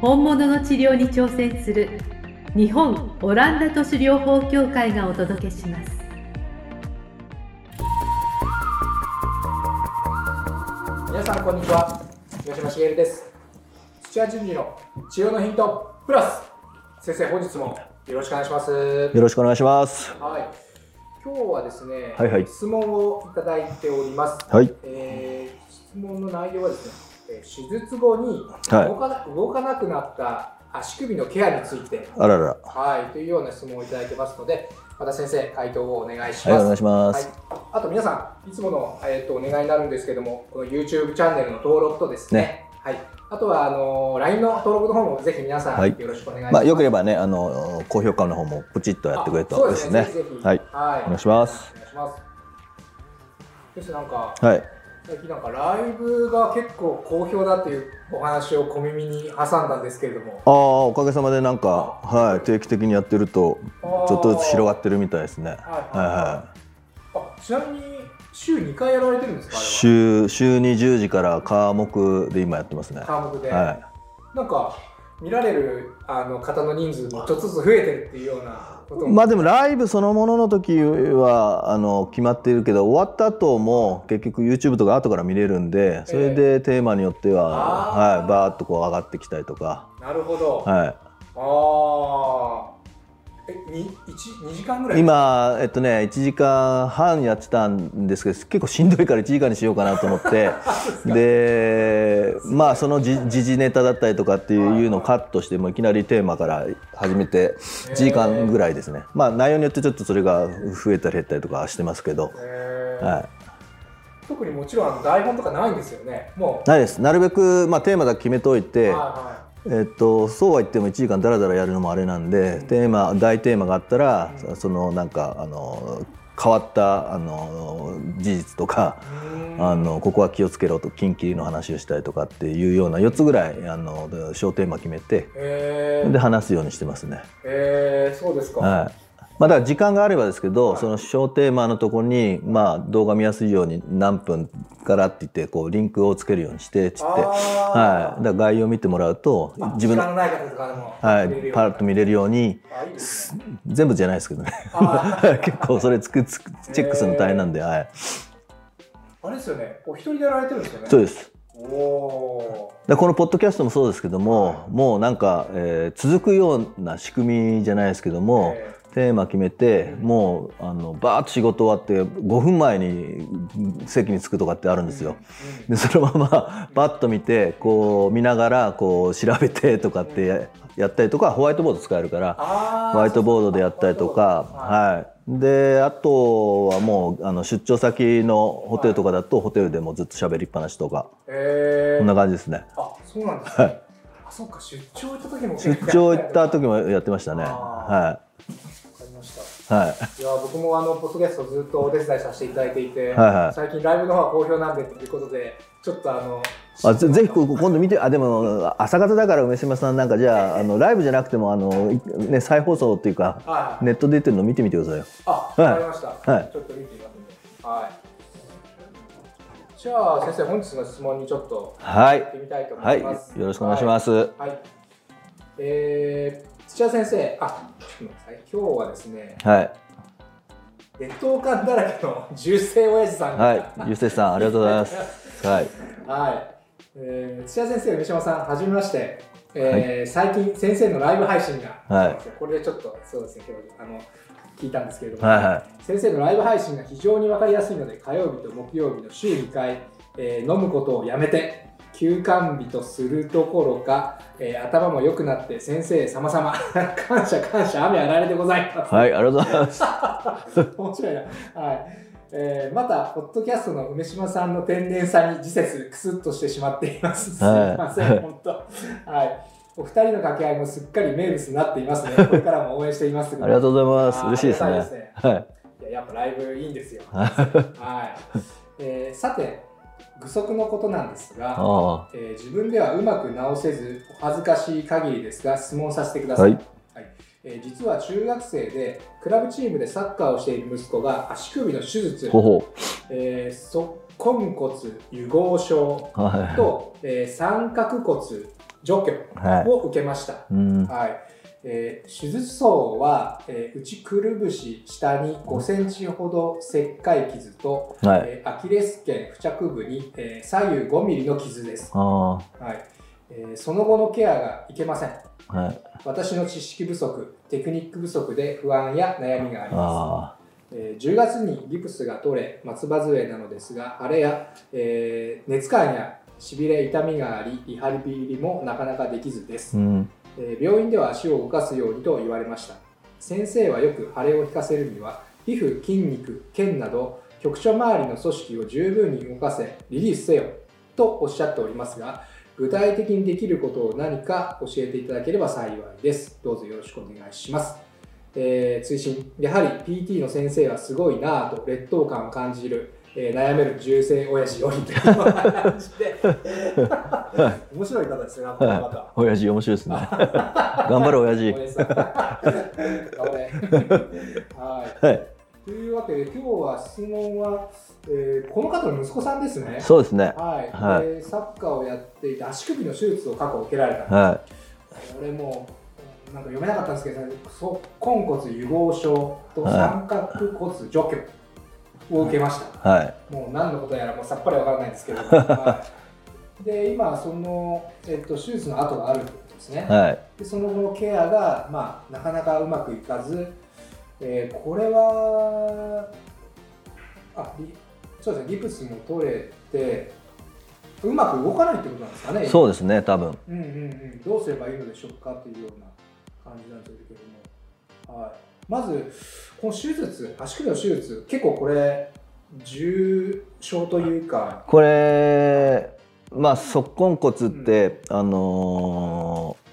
本物の治療に挑戦する日本オランダ都市療法協会がお届けします。皆さんこんにちは。吉島茂です。土屋順次の治療のヒントプラス。先生本日もよろしくお願いします。よろしくお願いします。はい。今日はですね、はいはい。質問をいただいております、はい。えー質問の内容はですね、えー手術後にはい動かな,、動かなくなった足首のケアについてあらら。はいというような質問をいただいてますのでまた先生回答をお願いします、はい、お願いしまはいす。、あと皆さん、いつもの、えー、とお願いになるんですけども、この YouTube チャンネルの登録とですね、はい、あとはあのー LINE の登録の方もぜひ皆さん、はいよろしくお願いします。まあ、よければね、あの、高評価の方もプチッとやってくれる。とですすねぜひぜひ。はい。はい、お願いします。お願いします。そしてなんか、はい。最近なんかライブが結構好評だっていうお話を小耳に挟んだんですけれども、ああ、おかげさまでなんか、はい、定期的にやってると、ちょっとずつ広がってるみたいですね。はいはいはあちなみに週2回やられてるんですい。か、週、週に10時から科目で今やってますね。科目で。はなんか見られるあの方の人数もちょっとずつ増えてるっていうようなまあでもライブそのものの時はあの決まっているけど終わった後も結局 YouTube とか後から見れるんでそれでテーマによっては、はい、バーッとこう上がってきたりとか、なるほど、はい、ああえに一二時間ぐらい？今えっとね1時間半やってたんですけど結構しんどいから1時間にしようかなと思って。でまあその時時事ネタだったりとかっていうのをカットしてもういきなりテーマから始めて1時間ぐらいですね。まあ内容によってちょっとそれが増えたり減ったりとかしてますけど、えー。はい、特にもちろん台本とかないんですよね。もないです。なるべく、まあ、テーマだけ決めといて、うはえっと、そうは言っても1時間だらだらやるのもあれなんで、テーマ大テーマがあったら、そのなんかあの変わったあの事実とかあのここは気をつけろと近畿の話をしたりとかっていうような4つぐらいあの小テーマ決めてえー。で話すようにしてますね。えーそうですか、はいまあ、だから時間があればですけど、その小テーマのところに、まあ、動画見やすいように何分からって言ってこうリンクをつけるようにしてつって、あはい、だ概要を見てもらうとあ自分のはい。パラッと見れるようにね。全部じゃないですけどね。あ 結構それつくつくチェックするの大変なんで、はい、あれですよね。お一人でやられてるんですよね。そうです。おおでこのポッドキャストもそうですけども、もうなんか、えー続くような仕組みじゃないですけども、えテーマ決めてもうあのバーッと仕事終わって5分前に席に着くとかってあるんですよ。でそのままバッと見てこう見ながらこう調べてとかってややったりとかホワイトボード使えるからホワイトボードでやったりとか、はい、であとはもうあの出張先のホテルとかだとホテルでもずっと喋りっぱなしとか。えー。こんな感じですね。あ、そうなんですね。あ、そっか、出張行った時も出張行った時わもやってましたね。あは。いはいいや、僕もあのポッドキャストずっとお手伝いさせていただいていて、はいはい最近ライブの方が好評なんでということで、ちょっとあの。あぜぜひこ今度見てあでも朝方だから梅島さんなんかじゃああのライブじゃなくてもあの、いね、再放送っていうかはいはい。ネットで出てるの見てみてくださいよ。あ、わかりました。はいちょっと見てみますね。はい。じゃあ先生本日の質問にちょっとはい行ってみたいと思はいいます。よろしくお願いします。はい。えー、土屋先生、あ。今日はですね、はい劣等感だらけの重生親父さんが、はいゆうせいさんありがとうございます。はいはい。えー、土屋先生、三島さん、はじめまして。えー最近、先生のライブ配信が、はいこれでちょっと、そうですね、今日あの聞いたんですけれども、はいは先生のライブ配信が非常に分かりやすいので、火曜日と木曜日の週2回、えー飲むことをやめて、休館日とするどころか、えー頭も良くなって、先生様々、感謝感謝、雨あられでございます。いはいありがとうございます。面白いな。はい。えーまた、ポッドキャストの梅島さんの天然さに次節クスッとしてしまっています。すいはいません、本当。はい。お二人の掛け合いもすっかり名物になっていますね。これからも応援しています。ありがとうございます嬉しいですねいですはいいややっぱライブいいんですよ。はいはい。えーさて、具足のことなんですが、あえー自分ではうまく直せずお恥ずかしい限りですが質問させてください、はい。えー実は中学生でクラブチームでサッカーをしている息子が足首の手術。あ、ほほえー、足根骨油合症うはい。と、えー三角骨除去はい。を受けました、うん。はいえー手術層は、えー内くるぶし下に5センチほど切開傷と、はい。えーアキレス腱付着部に、えー左右5ミリの傷です、ああはい。えーその後のケアがいけません。はい。私の知識不足テクニック不足で不安や悩みがあります、あえー10月にギプスが取れ松葉杖なのですが腫れや、えー熱感やしびれ痛みがありリハビリもなかなかできずです。あ、うんえ病院では足を動かすようにと言われました。先生はよく腫れを引かせるには皮膚筋肉腱など局所周りの組織を十分に動かせリリースせよとおっしゃっておりますが具体的にできることを何か教えていただければ幸いです。どうぞよろしくお願いします。えー追伸。やはり PT の先生はすごいなぁと劣等感を感じる、えー悩める重生親父よりという感じで、えー面白い方ですねこの方親父面白いですね。頑張れ親父。はい。はい。というわけで今日は質問は、えーこの方の息子さんですね。そうですね。はい、はい。でサッカーをやっていて足首の手術を過去受けられた。はこれもうなんか読めなかったんですけど、足根骨油合症とはい。三角骨除去を受けました。いはい。もう何のことやらもうさっぱりわからないんですけど、はい、で今その、えっと、手術の後があるってことですね。はい。でその後のケアが、まあ、なかなかうまくいかず、えーこれはあリそうですねギプスも取れてうまく動かないってことなんですかね。そうですね多分。うんうんうん、どうすればいいのでしょうかというような感じなんですけども、はい、まずこの手術足首の手術結構これ重症というかこれまあ足根骨って、あのー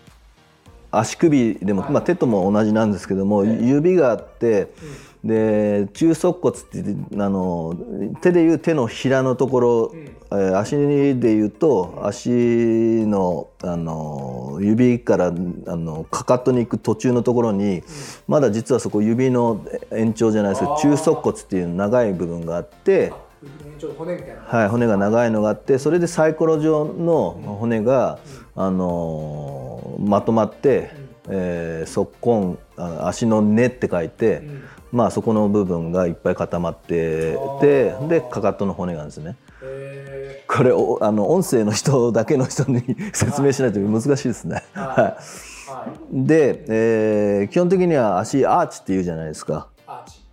足首でも、はい。まあ、手とも同じなんですけども、ええ。指があってで中足骨ってあの手でいう手のひらのところ、うん。足でいうと足のあの指からあのかかとに行く途中のところにまだ実はそこ指の延長じゃないですけど中足骨っていう長い部分があって。骨みたいな、はい、骨が長いのがあってそれでサイコロ状の骨が、あのーまとまって、えー、足根あ足の根って書いて、うんまあ、そこの部分がいっぱい固まっててでかかとの骨があるんですね。えこれおあの音声の人だけの人に説明しないと難しいですね。ーははい。で、えー基本的には足アーチっていうじゃないですか。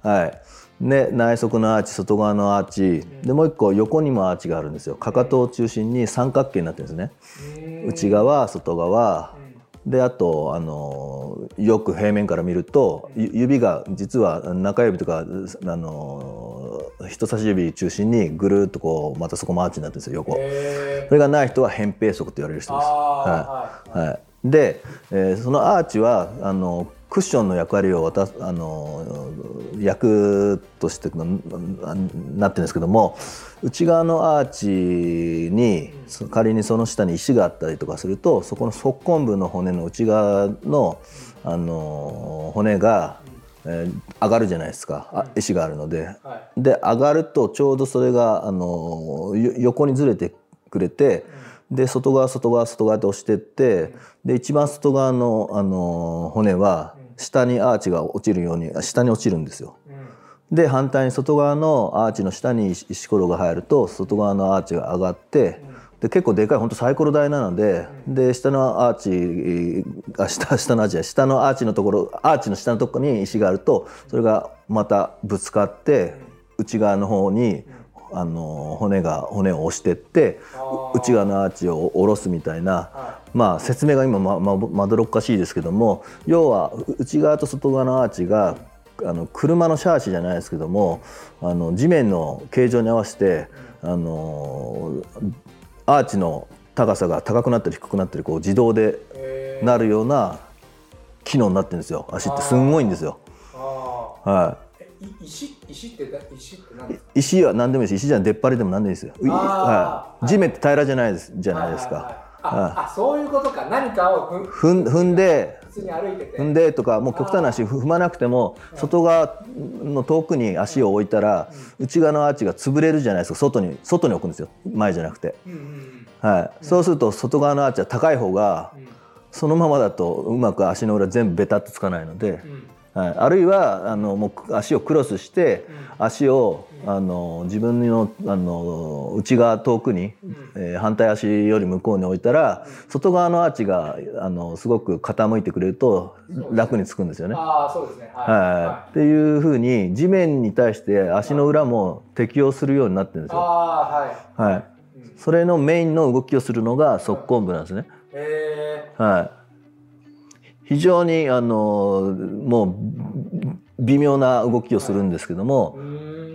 はい。ね、内側のアーチ外側のアーチ。でもう一個横にもアーチがあるんですよ。かかとを中心に三角形になってるんですね。うん内側外側。うんであとあのよく平面から見るとゆ指が実は中指とかあの人差し指中心にぐるっとこうまたそこもアーチになってるんですよ横。えそれがない人は扁平足と言われるー、人です。あーはい。はい、で、えーそのアーチはあのクッションの役割を渡すあの役としてななってるんですけども内側のアーチにそ仮にその下に石があったりとかするとそこの足根部の骨の内側のあの骨が、えー上がるじゃないですか。あ石があるので。はい。で上がるとちょうどそれがあのよ横にずれてくれてで外側外側外側って押してってで一番外側のあの骨は下にアーチが落ちるようにあ下に落ちるんですよ。うん。で反対に外側のアーチの下に石石ころが入ると外側のアーチが上がってで結構でかい本当サイコロ台なのでで下のアーチあ下下のアーチや下のアーチのところアーチの下のところに石があるとそれがまたぶつかって内側の方にあの骨が骨を押してって内側のアーチを下ろすみたいなはまあ説明が今まままどろっかしいですけども要は内側と外側のアーチがあの車のシャーシじゃないですけどもあの地面の形状に合わせてあのアーチの高さが高くなったり低くなったりこう自動でなるような機能になってるんですよ。足ってすんごいんですよ。あはい石石ってだ石って何ですか？い、石は何でもいいです。石じゃ出っ張りでも何でもいいですよ。はい、地面って平らじゃないですじゃないですか。はいはいはい。ああそういうことか。何かをふ踏ん踏んで普通に歩いてて。踏んでとかもう極端な足踏まなくても外側の遠くに足を置いたら内側のアーチが潰れるじゃないですか。外に外に置くんですよ。前じゃなくて、うんうん。はい、そうすると外側のアーチは高い方がうん。そのままだとうまく足の裏全部ベタっとつかないのでう、んはい、あるいはあのもう足をクロスして足をあの自分のあの内側遠くに、えー反対足より向こうに置いたら外側のアーチがあのすごく傾いてくれると楽につくんですよね。ああそうですね。はい。はい、っていうふうに地面に対して足の裏も適応するようになってるんですよ。ああはい。それのメインの動きをするのが足根部なんですね。はい、非常にあのもう微妙な動きをするんですけども、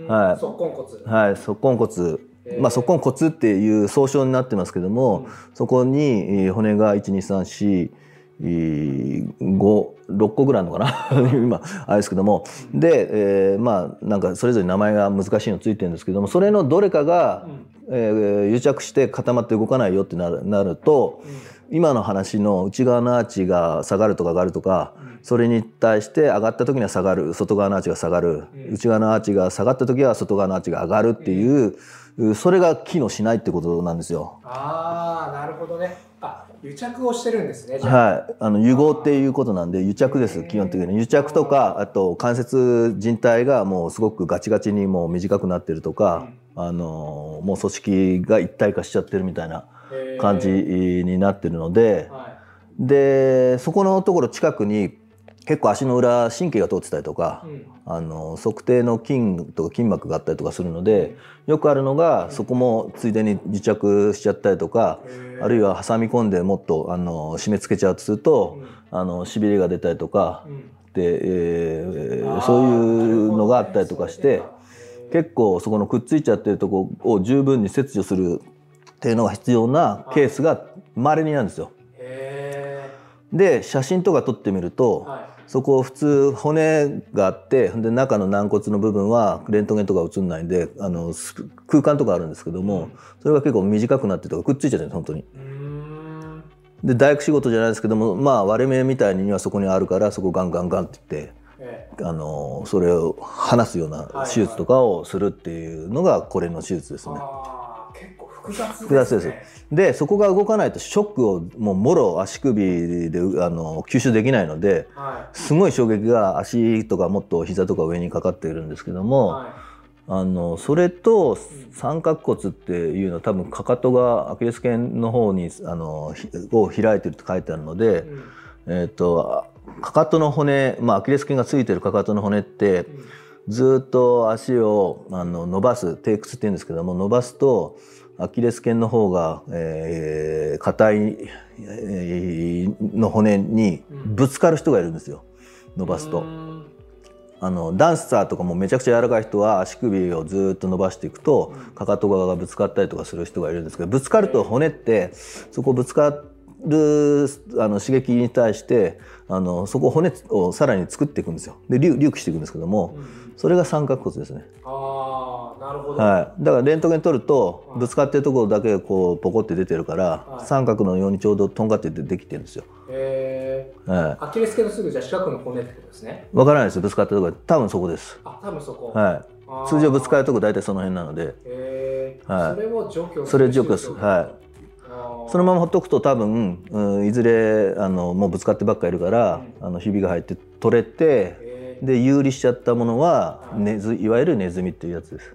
はい。足根骨。はい、足根骨、まあ、足根骨っていう総称になってますけども、そこにえー骨が12345個ぐらいあるのかな？今あれですけども。で、えーまあなんかそれぞれ名前が難しいのついてるんですけどもそれのどれかが、えー癒着して固まって動かないよってなるなると今の話の内側のアーチが下がるとか上がるとか、それに対して上がった時には下がる外側のアーチが下がる、内側のアーチが下がった時は外側のアーチが上がるっていう、それが機能しないってことなんですよ。ああなるほどね。あ癒着をしてるんですねはい、あの融合っていうことなんで癒着です基本的に。癒着とかあと関節靭帯がもうすごくガチガチにもう短くなってるとか、あのもう組織が一体化しちゃってるみたいな感じになってるので、はでそこのところ近くに結構足の裏神経が通ってたりとか、いうん。あの測定の筋とか筋膜があったりとかするのでよくあるのがそこもついでに癒着しちゃったりとか、あるいは挟み込んでもっとあの締め付けちゃうとすると、あのしびれが出たりとかうん。で、えーそういうのがあったりとかしてね。結構そこのくっついちゃってるとこを十分に切除するっていうのが必要なケースが稀になんですよ。へで写真とか撮ってみると、ーはい。そこ普通骨があってで中の軟骨の部分はレントゲンとか映んないんであのす空間とかあるんですけども、それが結構短くなってるとかくっついちゃってるんです本当に。で大工仕事じゃないですけどもまあ割れ目みたいにはそこにあるからそこガンガンガンって言ってえあのそれを離すような手術とかをするっていうのがこれの手術ですーね。あー。結構複雑ですでそこが動かないとショックをもうもろ足首であの吸収できないのではすごい衝撃が足とかもっと膝とか上にかかっているんですけどいも、はあのそれと三角骨っていうのは多分かかとがアキレス腱の方にあのひを開いてるって書いてあるので、いうん。えー、とかかとの骨、まあ、アキレス腱がついてるかかとの骨ってずっと足をあの伸ばす低屈っていうんですけども伸ばすとアキレス腱の方がえー硬、いえーの骨にぶつかる人がいるんですよ。伸ばすと。う。ん。あのダンサーとかもめちゃくちゃ柔らかい人は足首をずっと伸ばしていくとかかと側がぶつかったりとかする人がいるんですけどぶつかると骨ってそこぶつかるあの刺激に対してあのそこ骨をさらに作っていくんですよ。で隆隆起していくんですけどもそれが三角骨ですね、ああなるほど、はい、だからレントゲン取るとぶつかってるところだけこうポコって出てるからはい。三角のようにちょうどとんがってできてるんですよ、えはー、アキレス腱のすぐじゃあ近くの骨ってことですね。い、わからないですよ。ぶつかったところ多分そこです、あ多分そこ。はい、通常ぶつかるとこ大体その辺なので。えー。はい。それを除去それ除去ですはい。そのままほっとくと多分、うん、いずれあのもうぶつかってばっかいるから、あのひびが入って取れてえーで有利しちゃったものは、はいねずいわゆるネズミっていうやつです。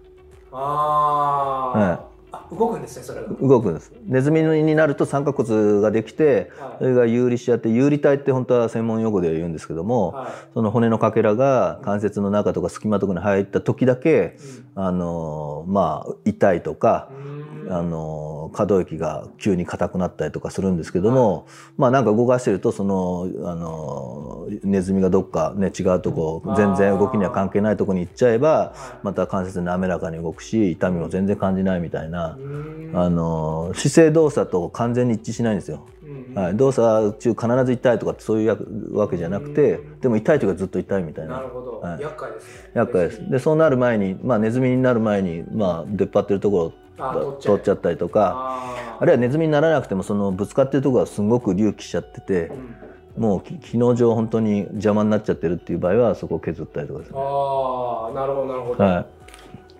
あー、はああ動くんですねそれが。動くんです。ネズミになると三角骨ができてはい。それが有利しちゃって有利体って本当は専門用語で言うんですけども、はい。その骨のかけらが関節の中とか隙間とかに入った時だけうん。あのまあ痛いとかうーん。あの可動域が急に硬くなったりとかするんですけども、まあなんか動かしてるとそのあのネズミがどっかね違うとこうん。全然動きには関係ないとこに行っちゃえばはい。また関節滑らかに動くし痛みも全然感じないみたいなあの姿勢動作と完全に一致しないんですよ。うんはい、動作中必ず痛いとかそういうやわけじゃなくてうんでも痛い時はずっと痛いみたいな。なるほど、はい。厄介ですね。厄介です。でそうなる前に、まあ、ネズミになる前に、まあ、出っ張ってるところ取っちゃったりとかああるいはネズミにならなくてもそのぶつかってるところがすごく隆起しちゃっててーうん。もうき機能上本当に邪魔になっちゃってるっていう場合はそこを削ったりとかですね。あーなるほどなるほど、はい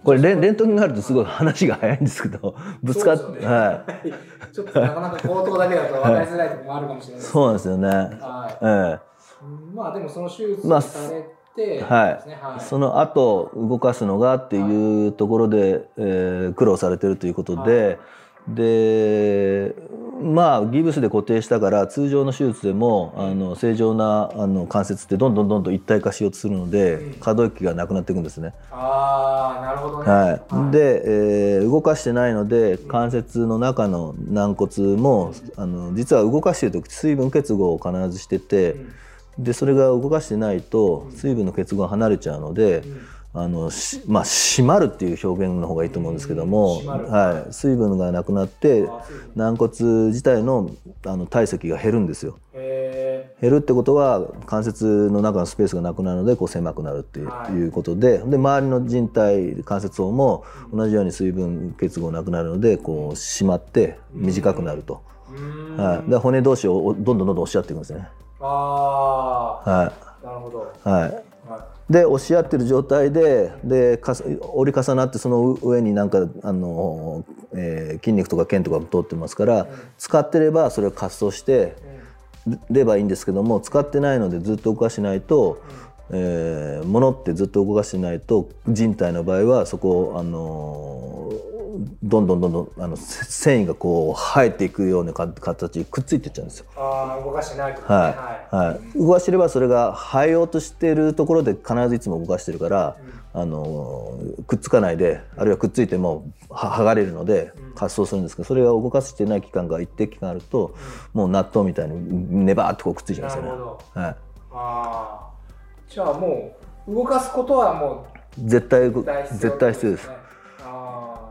これレンレントゲンがあるとすごい話が早いんですけどぶつかっそうですよね。はい。ちょっとなかなか口頭だけだと分かりづらいところもあるかもしれないです そうなんですよね。はい。えうんまあでもその手術まあされて、はいですねはい。え、その後動かすのがっていうところで、えー苦労されてるということで、でまあギブスで固定したから通常の手術でもあの正常なあの関節ってどんどんどんどん一体化しようとするので、うん。可動域がなくなっていくんですね。ああなるほどね、はい、で、えー動かしてないので関節の中の軟骨もあの実は動かしてる時水分結合を必ずしててでそれが動かしてないと水分の結合が離れちゃうので。うんあのしまあ締まるっていう表現の方がいいと思うんですけども、はい、水分がなくなって軟骨自体のあの体積が減るんですよ。へ減るってことは関節の中のスペースがなくなるのでこう狭くなるっていう,、はい。ことでで周りの靭帯関節層も同じように水分結合なくなるのでこう締まって短くなると、はい、で骨同士をおどんどんどんどん押し合っていくんですね。あはあなるほど、いはい。はで押し合ってる状態でで折り重なってその上になんかあの、えー筋肉とか腱とかも通ってますから、使ってればそれを滑走してればいいんですけども使ってないのでずっと動かしないと、えー物ってずっと動かしてないと人体の場合はそこをあのどんどんどんどんあのせ繊維がこう生えていくようなか形でくっついていっちゃうんですよ。ああ動かしてないとかね。はい。はい、動かしてればそれが生えようとしてるところで必ずいつも動かしてるから、あのくっつかないであるいはくっついてもは剥がれるので滑走するんですけどそれが動かしてない期間が一定期間あると、もう納豆みたいにネバーっとこうくっついちゃうんですよね。はい、ああじゃあもう動かすことはも絶対う大必要絶対必要です。ねあ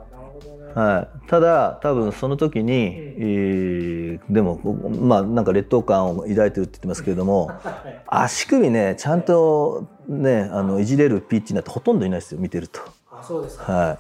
はい、ただ多分その時に、えーでもまあなんか劣等感を抱いてるって言ってますけれどもはい。足首ねちゃんとねあのいじれるピッチなんてほとんどいないですよ見てると。あそうですか、はい。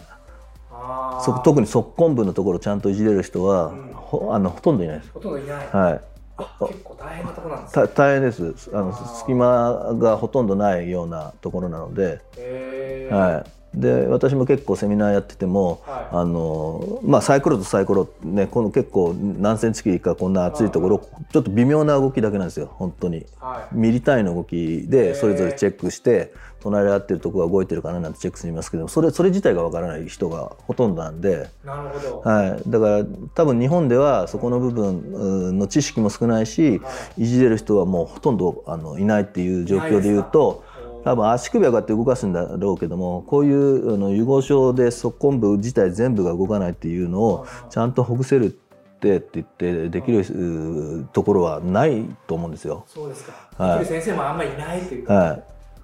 ああそ特に側根部のところちゃんといじれる人は、うん。ほあのほとんどいないです。ほとんどいない、はい。あ結構大変なところなんですたね大変です。あの隙間がほとんどないようなところなので、へえはい。で私も結構セミナーやってても、はい。あのまあサイコロとサイコロねこの結構何センチかこんな厚いところちょっと微妙な動きだけなんですよ本当に。はい。ミリ単位の動きでそれぞれチェックして隣り合ってるところが動いてるかななんてチェックしますけどそれそれ自体がわからない人がほとんどなんで。なるほど、はい、だから多分日本ではそこの部分うんの知識も少ないしはい。いじれる人はもうほとんどあのいないっていう状況でいうと多分足首はこうやって動かすんだろうけどもこういうあの融合症で側根部自体全部が動かないっていうのをちゃんとほぐせるってって言ってできるうところはないと思うんですよ。そうですか、はい。先生もあんまりいないというか、は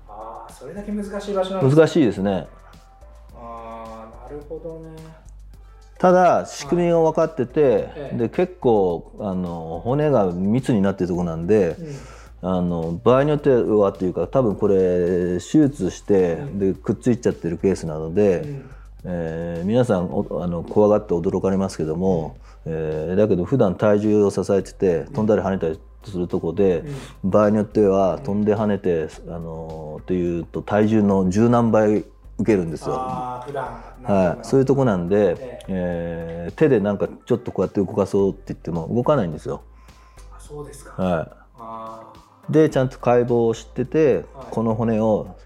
ああそれだけ難しい場所なんい、ですね。難しいですね。ああなるほどね。ただ仕組みが分かってて、ええ。で結構あの骨が密になってるところなんで、うんあの場合によってはっていうか多分これ手術してうん。でくっついちゃってるケースなので、うん。えー皆さんおあの怖がって驚かれますけども、えーだけど普段体重を支えてて飛んだり跳ねたりするとこで、場合によっては飛んで跳ねて、あのっていうと体重の十何倍受けるんですよ。はい、そういうとこなんで、ええ。ー手でなんかちょっとこうやって動かそうって言っても動かないんですよ。あそうですか、はあい、でちゃんと解剖を知ってて、はい。この骨を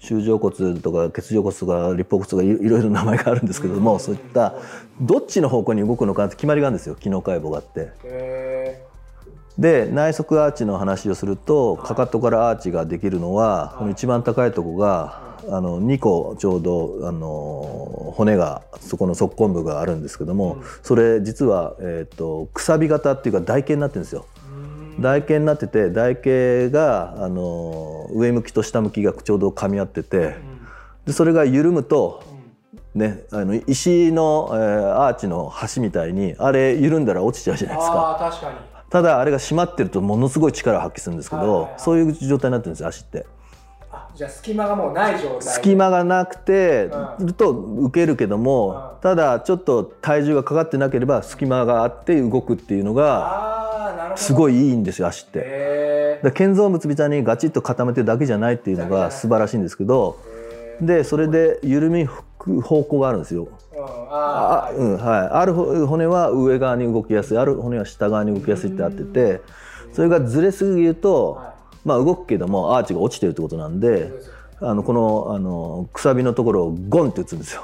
舟状骨とか血状骨とか立方骨とかいいろいろ名前があるんですけども、そういったどっちの方向に動くのかって決まりがあるんですよ機能解剖があって。へで内側アーチの話をするとかかとからアーチができるのはこの一番高いとこがあの2個ちょうどあの骨がそこの側根部があるんですけどもそれ実は、えー、とくさび型っていうか台形になってるんですよ。台形になってて台形があの上向きと下向きがちょうど噛み合っててでそれが緩むと、ね、あの石の、えーアーチの端みたいにあれ緩んだら落ちちゃうじゃないですか。かに。ただあれが締まってるとものすごい力を発揮するんですけど、そういう状態になってるんですよ足って。あじゃあ隙間がもうない状態隙間がなくてういると受けるけども、うん。ただちょっと体重がかかってなければ隙間があって動くっていうのがすごいいいんですよ足って。へだ建造物みたいにガチッと固めてるだけじゃないっていうのが素晴らしいんですけどえでそれで緩み方向があるんですよ。うん。ああうんはい、ある骨は上側に動きやすいある骨は下側に動きやすいってあっててそれがずれすぎると、はまあ、動くけどもアーチが落ちてるってことなんであのこのあのくさびのところをゴンって打つんですよ。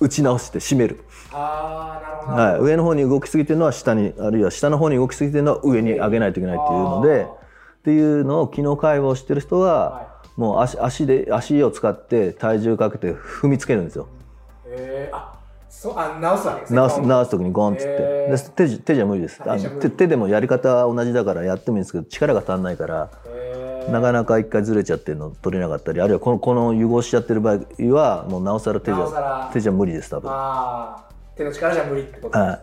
打ち直して締める、はい、上の方に動きすぎてるのは下にあるいは下の方に動きすぎてるのは上に上げないといけないっていうのでっていうのを機能解剖してる人は、はもう足足で足を使って体重かけて踏みつけるんですよ。えー、あそうあ直すわけですね。直す直す時にゴンっつって。へー。で手じ手じゃ無理です。あの手手手でもやり方は同じだからやってもいいんですけど力が足んないからなかなか一回ずれちゃってるの取れなかったりあるいはこのこの融合しちゃってる場合はもうなおさら手じゃ手じゃ無理です多分。手の力じゃ無理ってこと、は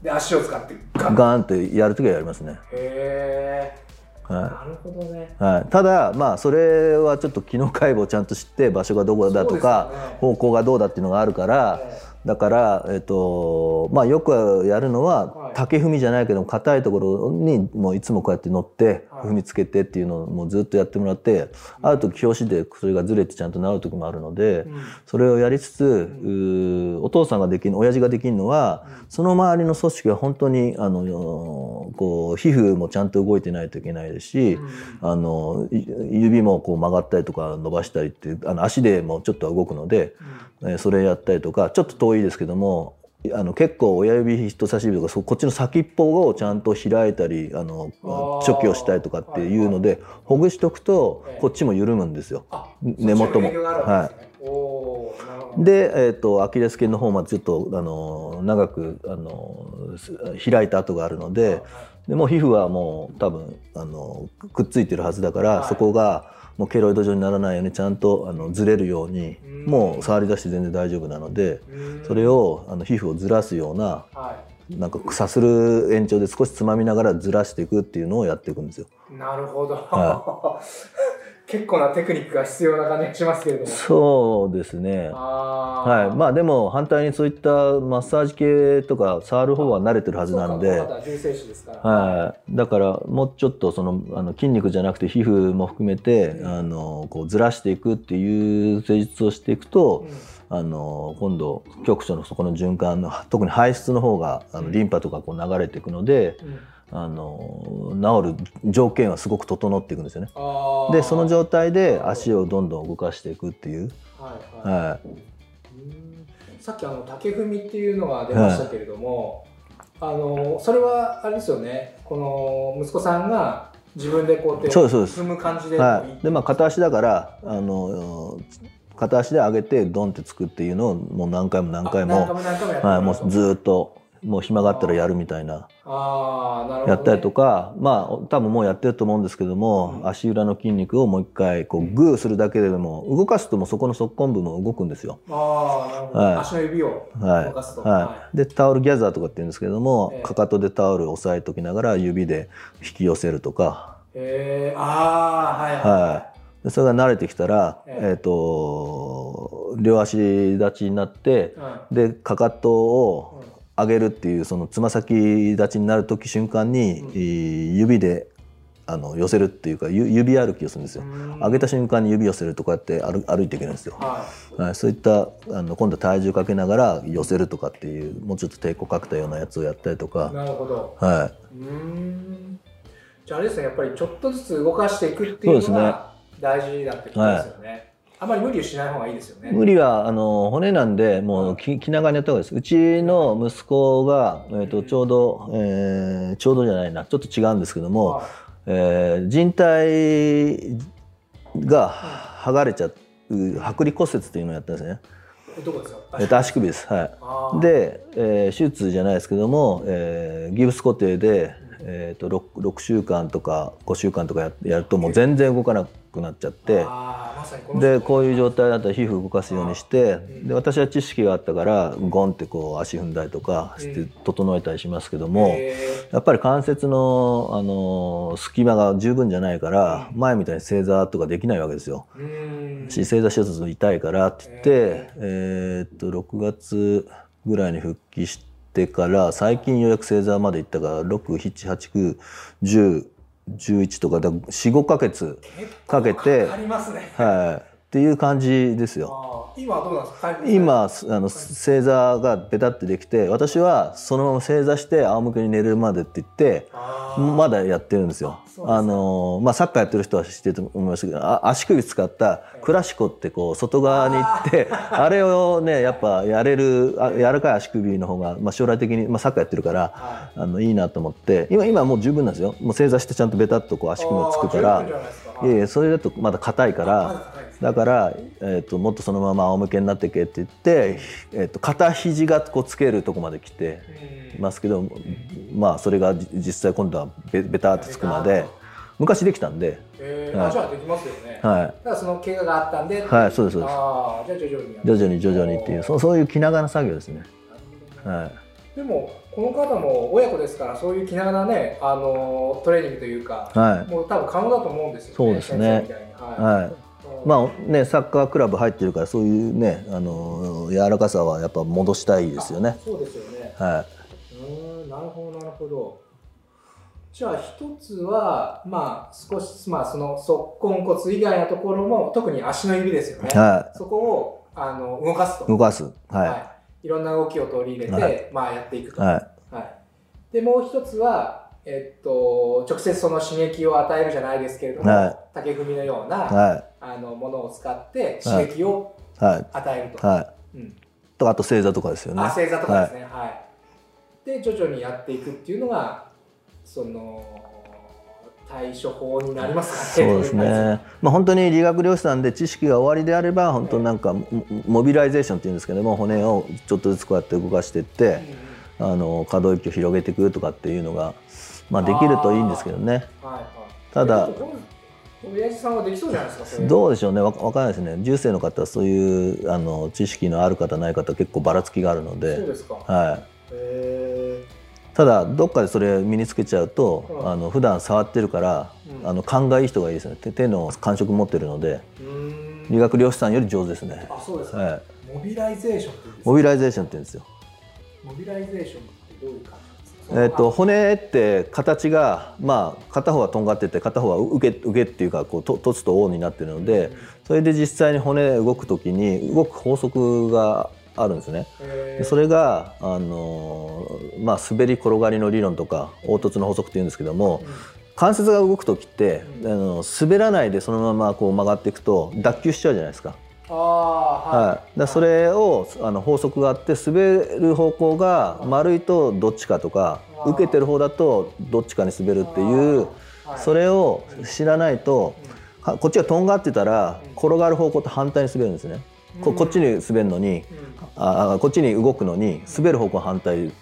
い。で足を使ってガン。ガーンってやる時はやりますね、へえはなるほどね。いはい、ただまあそれはちょっと機能解剖ちゃんと知って場所がどこだとか、ね。方向がどうだっていうのがあるから、えだから、えっとまあ、よくやるのは、はい。竹踏みじゃないけども硬いところにもういつもこうやって乗ってはい。踏みつけてっていうのをもうずっとやってもらって、ある時表紙でそれがずれてちゃんと治る時もあるので、うん。それをやりつつ、お父さんができる親父ができるのは、その周りの組織は本当にあのこう皮膚もちゃんと動いてないといけないですし、あのい指もこう曲がったりとか伸ばしたりってあの足でもちょっとは動くので、えーそれやったりとかちょっと遠いですけどもあの結構親指人差し指とかこっちの先っぽをちゃんと開いたりあのあーチョキをしたりとかっていうのでほぐしとくとええこっちも緩むんですよ。あ根元も。そっでえー、とアキレス腱の方までちょっとあの長くあのす開いた跡があるのででもう皮膚はもう多分あのくっついてるはずだから、はい。そこがもうケロイド状にならないようにちゃんとあのずれるようにうん。もう触り出して全然大丈夫なのでうん。それをあの皮膚をずらすようなはい。なんかさする延長で少しつまみながらずらしていくっていうのをやっていくんですよ。なるほど、は 結構なテクニックが必要な感じがしますけれども。そうですね。はい、まあでも反対にそういったマッサージ系とか触る方は慣れてるはずなんで、は重生種ですから。はい、だからもうちょっとそのあの筋肉じゃなくて皮膚も含めて、うん。あのこうずらしていくっていう施術をしていくと、うん。あの今度局所のそこの循環の特に排出の方があのリンパとかこう流れていくので、うんあの治る条件はすごく整っていくんですよね。でその状態で足をどんどん動かしていくっていう、はいはい。はうん。さっきあの竹踏みっていうのが出ましたけれども、あのそれはあれですよね。この息子さんが自分でこうやって踏む感じでいはい、でまあ片足だからあの片足で上げてドンってつくっていうのをもう何回も何回もはい、もうずーっとともう暇があったらやるみたいな。やったりとかまあ多分もうやってると思うんですけども、うん。足裏の筋肉をもう一回こうグーするだけでも動かすともうそこの側根部も動くんですよ。はい。足の指をはい。動かすと、はい、でタオルギャザーとかって言うんですけども、ええ。かかとでタオルを押さえときながら指で引き寄せるとか、へえああはいはい、はい、でそれが慣れてきたら、ええ。えー、と両足立ちになってうん。でかかとをうん上げるっていうそのつま先立ちになる時瞬間に、うん。えー指であの寄せるっていうかゆ指歩きをするんですよ。うん。上げた瞬間に指寄せるとこうやって歩歩いていけるんですよ。ははい、そういったあの今度体重かけながら寄せるとかっていうもうちょっと抵抗かけたようなやつをやったりといか、なるほど。はうーん。じゃああれですねやっぱりちょっとずつ動かしていくっていうのが大事だってことですよね。い、あまり無理をしない方がいいですよね。無理はあの骨なんでもう気気長にやった方がいいです。うちの息子が、えー、とちょうど、えーちょうどじゃないな。ちょっと違うんですけども、はい。えー靭帯が剥がれちゃう剥離骨折っていうのをやったんですね、えどこですか？えーと足首ですはい。で、えー手術じゃないですけども、えーギブス固定で、えー、と 6, 6週間とか5週間とかややるともう全然動かなくなっちゃってまでこういう状態だったら皮膚動かすようにしてで私は知識があったからゴンってこう足踏んだりとかして整えたりしますけどもえやっぱり関節の、あのー隙間が十分じゃないから前みたいに正座とかできないわけですよ。し正座手術痛いからって言って、えーっと6月ぐらいに復帰してから最近ようやく正座まで行ったから67891011とか45ヶ月かけてありますね。はいっていう感じですよ。今はどうなんですか？今あの正座がベタってできて私はそのまま正座して仰向けに寝れるまでって言ってまだやってるんですよ。そうですあのまあサッカーやってる人は知ってると思いますけどあ足首使ったクラシコってこう外側に行ってあれをねやっぱやれるあ柔らかい足首の方が、まあ、将来的に、まあ、サッカーやってるからはあのいいなと思って今今はもう十分なんですよ。もう正座してちゃんとベタっとこう足首もつくから。いやいやそれだとまだ硬いからだから、えー、ともっとそのまま仰向けになってけって言って、えー、と片肘がこうつけるとこまで来てますけどまあそれがじ実際今度はベベタってつくまで昔できたんで、はいえーあじゃあできますよね。はだからその怪我があったんで。い、はい、そうですそうです。ああじゃあ徐々に徐々に徐々にっていうそうそういう気長な作業ですね。はい。でもこの方も親子ですからそういう気長なねあのトレーニングというか、はい。もう多分可能だと思うんですよね。そうですね。はい。はいまあね、サッカークラブ入ってるからそういうねあの柔らかさはやっぱ戻したいですよね。そうですよね。はうーんなるほどなるほど。じゃあ一つはまあ少しまあその足根骨以外のところも特に足の指ですよね。い、はそこをあの動かすと。い、動かす。ははい。いろんな動きを取り入れて、はいまあやっていくい、と。ははい、でもう一つは、えっと、直接その刺激を与えるじゃないですけれども、はい。竹踏みのような、い、はあのものを使って刺激を与えると。はい。うん、とかあと正座とかですよね。あ正座とかですね、はい。で徐々にやっていくっていうのがその対処法になりますかね。そうですね。まあ本当に理学療法士さんで知識がおありであれば本当なんかモモビライゼーションっていうんですけども骨をちょっとずつこうやって動かしていってあの可動域を広げていくとかっていうのがまあできるといいんですけどね。はいはい、ただ親父さんはできそうじゃないですかどうでしょうね。わわからないですね。柔整の方はそういうあの知識のある方ない方結構ばらつきがあるのそうで、ですか。はい。へただどっかでそれ身につけちゃうと、うんあの普段触ってるから、うん。あの勘がいい人がいいですね。手手の感触持ってるので理学療法士さんより上手ですね、あそうですか、はい、モビライゼーションって言うんですか？モビライゼーションって言うんですよ。モビライゼーションってどういう感じ？えー、と骨って形が、まあ、片方はとんがってて片方は受け受けっていうかこうと凸と O になってるのでそれで実際に骨動く時に動く法則があるんですね。それが、あのーまあ、滑り転がりの理論とか凹凸の法則っていうんですけども関節が動く時って、うんあの滑らないでそのままこう曲がっていくと脱臼しちゃうじゃないですか。ああはい、はい、だそれをあの法則があって滑る方向が丸いとどっちかとか受けてる方だとどっちかに滑るっていうはい。それを知らないとはこっちがとんがってたらうん。転がる方向と反対に滑るんですね。こうん。こっちに滑るのにうん。ああこっちに動くのに滑る方向反対、うん。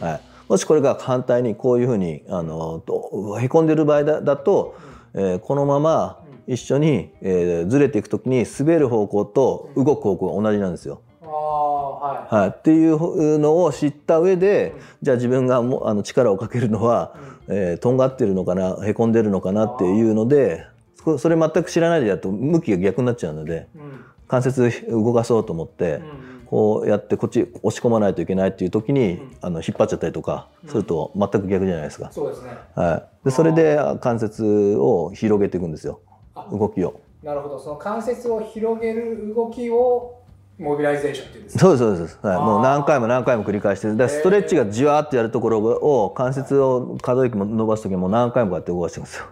はい、もしこれが反対にこういうふうにあのとへこんでる場合だだと、えーこのまま一緒に、えーずれていく時に滑る方向と動く方向が同じなんですよ。はい。はい、っていうのを知った上で、じゃあ自分がもあの力をかけるのは、えーとんがってるのかなへこんでるのかなっていうのでそそれ全く知らないでやると向きが逆になっちゃうのでうん。うん関節動かそうと思って、うんこうやってこっち押し込まないといけないっていう時に、うん。あの引っ張っちゃったりとかすると全く逆じゃないですか。そうですね。はい、でそれで関節を広げていくんですよ。あ動きを。なるほど。その関節を広げる動きをモビライゼーションっていうんですか？そうですそうです、はい、もう何回も何回も繰り返してだストレッチがじわーってやるところを関節を可動域も伸ばす時も何回もこうやって動かしてるんですよ。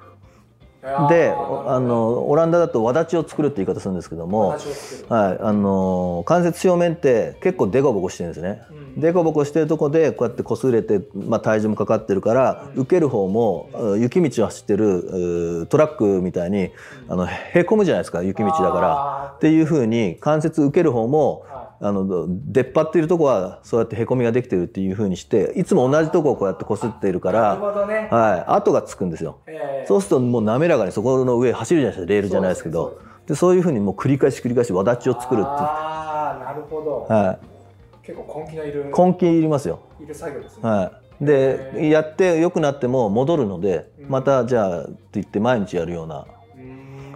へであのオランダだと輪立ちを作るって言い方するんですけども、はい、あの関節表面って結構デコボコしてるんですね。うん。デコボコしてるとこでこうやって擦れて、まあ、体重もかかってるから、受ける方も、うん。雪道を走ってるうトラックみたいにあのへこむじゃないですか雪道だから。あっていうふうに関節受ける方もあの出っ張っているとこはそうやってへこみができてるっていうふうにしていつも同じとこをこうやって擦っているかいなるら、ほどね、はい、跡がつくんですよ。えーそうするともう滑らかにそこの上走るじゃないですかレールじゃないですけど。そうでそういうふうにもう繰り返し繰り返し輪立ちを作るっていう。ああなるほど、は結構根気のいる。い、根気いりますよ。いる作業ですね、はい、でやって良くなっても戻るのでうん。またじゃあって言って毎日やるような。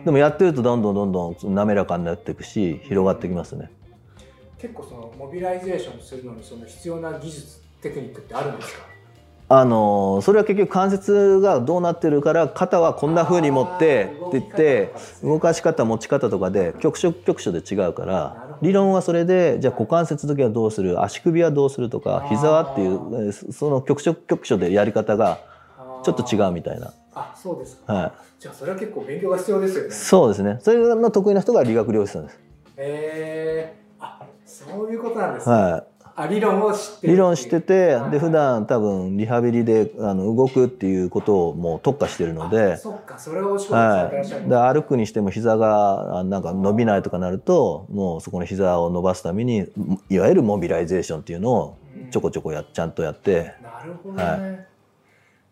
でもやってるとどんどんどんどん滑らかになっていくし広がってきますね。結構そのモビライゼーションするのにその必要な技術テクニックってあるんですか？あのーそれは結局関節がどうなってるから肩はこんな風に持ってって言って動動かし方持ち方とかで局所局所で違うから理論はそれでじゃあ股関節の時はどうする？足首はどうするとか膝はっていうえーその局所局所でやり方がちょっと違うみたいな、あそうですか、はじゃあそれは結構勉強が必要ですよね。い、そうですね。それの得意な人が理学療法士さんです、へえあそういうことなんですね、はあ理論を知って理論しててはい。で普段多分リハビリであの動くっていうことをもう特化してるのあで。そっか。それをはい、で歩くにしても膝があなんか伸びないとかなるともうそこの膝を伸ばすためにいわゆるモビライゼーションっていうのをちょこちょこやちゃんとやって。なるほどね、は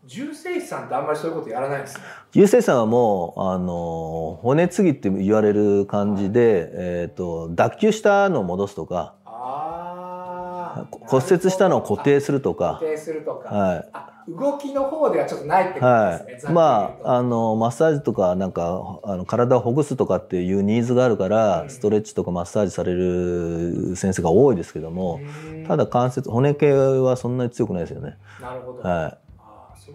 重生師さんってあんまりそういうことやらないですね。優生さんはもうあの骨継ぎって言われる感じで、えー、と脱臼したのを戻すとか骨折したのを固定するとか。固。定するとか、はい。あ動きの方ではちょっとないってことはですね、い、まあああのマッサージとかなんかあの体をほぐすとかっていうニーズがあるから、うん。ストレッチとかマッサージされる先生が多いですけども、ただ関節骨系はそんなに強くないですよね。なるほど、はああ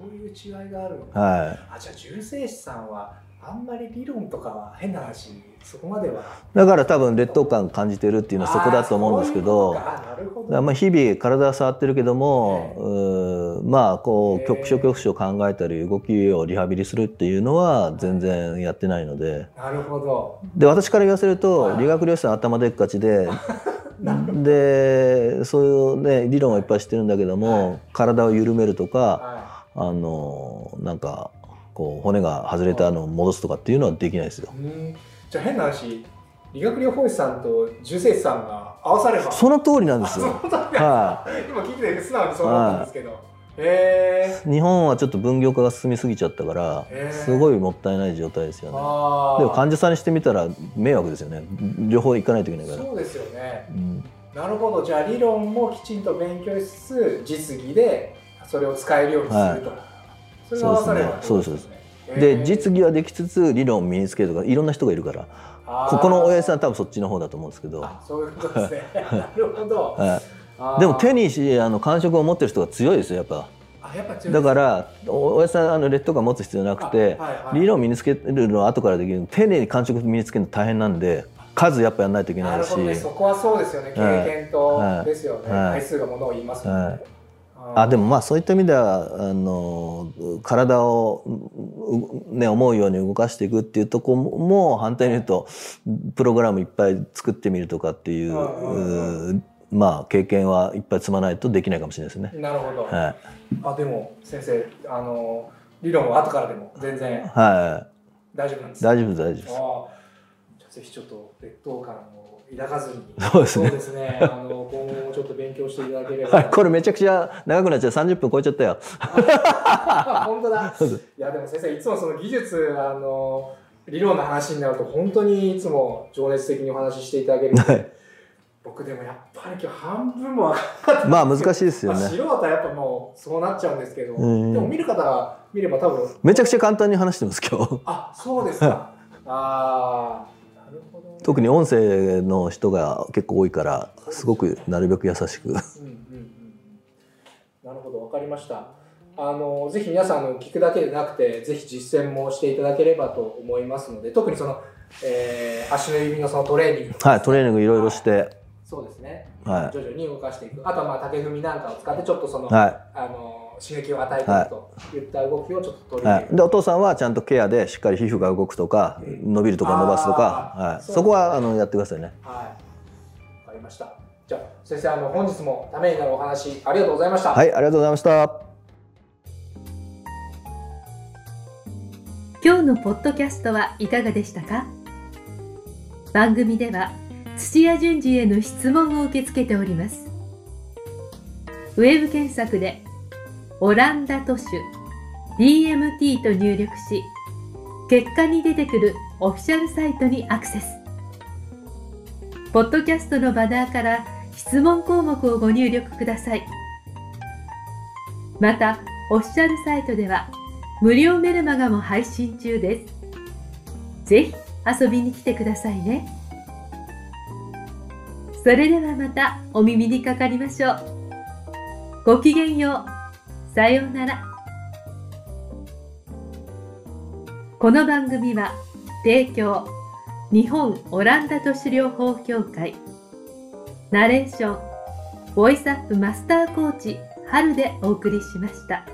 そういう違いがあるのはい。あじゃあ重生師さんはあんまり理論とかは変な話そこまでは。だから多分劣等感感じてるっていうのはそこだと思うんですけど。あまあ日々体は触ってるけども、まあこう局所局所考えたり動きをリハビリするっていうのは全然やってないので。なるほど。で私から言わせるとはい。理学療師さん頭でっかちで でそういうね理論はいっぱいしてるんだけども体を緩めるとかはあのなんかこう骨が外れたのを戻すとかっていうのはできないですよ。じゃあ変な話理学療法士さんと重生師さんが合わさればその通りなんですよ。は今聞いてて素直にそう思ったんですけど、へえい。日本はちょっと分業化が進みすぎちゃったからへーすごいもったいない状態ですよね。あでも患者さんにしてみたら迷惑ですよね。両方行かないといけないから。そうですよねうんなるほどじゃあ理論もきちんと勉強しつつ実技でそれを使えるようにすると、それが合わされそうですね。で実技はできつつ理論を身につけるとかいろんな人がいるからここの親父さん多分そっちの方だと思うんですけど、あそういうことですね。なるほど。はい、でも手にしあの感触を持ってる人が強いですよやっぱ。あやっぱ強いだからお親父さんあの劣等感持つ必要なくて、あはいはい。理論を身につけるのは後からできる丁寧に感触身につけるの大変なんで数やっぱやらないといけないるほどね。そこはそうですよね。経験とはいですよね、はい。回数がものを言いますもんね、はいあでもまあそういった意味ではあの体を、うね、思うように動かしていくっていうとこも反対に言うとプログラムいっぱい作ってみるとかっていう、うまあ経験はいっぱい積まないとできないかもしれないですね。なるほど、はい、あでも先生あの理論は後からでも全然は大丈夫なんですい、大丈夫です大丈夫です。ぜひちょっと劣等感を抱かずに。そうですね。そうね。あの今後もちょっと勉強していただければ。はい、これめちゃくちゃ長くなっちゃう。30分超えちゃったよ。あ本当だ。いやでも先生いつもその技術あの理論の話になると本当にいつも情熱的にお話ししていただけるはい。僕でもやっぱり今日半分も分かったまあ難しいですよまあ、ね。素人はやっぱもうそうなっちゃうんですけど、うん。でも見る方が見れば多分。めちゃくちゃ簡単に話してます今日。あそうですか。ああ特に音声の人が結構多いからすごくなるべく優しく。うんうんうんなるほど、わかりました。あのぜひ皆さんあの聞くだけでなくて、ぜひ実践もしていただければと思いますので、特にその、えー足の指のそのトレーニング、はい、トレーニングいろいろして、そうですね、はい徐々に動かしていく。あとはまあ竹踏みなんかを使ってちょっとその、はあの刺激を与えていくとい。った動きをちょっと取り入れる、はい、でお父さんはちゃんとケアでしっかり皮膚が動くとか伸びるとか伸ばすとか、はい、そこはあのやってくださいね。はい、わかりました。じゃあ先生あの本日もためになるお話ありがとうございました。はいありがとうございました。今日のポッドキャストはいかがでしたか？番組では土屋順次への質問を受け付けております。ウェブ検索で「オランダ都市 DMT」と入力し結果に出てくるオフィシャルサイトにアクセスポッドキャストのバナーから質問項目をご入力くださいまたオフィシャルサイトでは無料メルマガも配信中です。ぜひ遊びに来てくださいね。それではまたお耳にかかりましょう。ごきげんよう。さようなら。この番組は提供日本オランダ都市療法協会ナレーションボイスアップマスターコーチ春でお送りしました。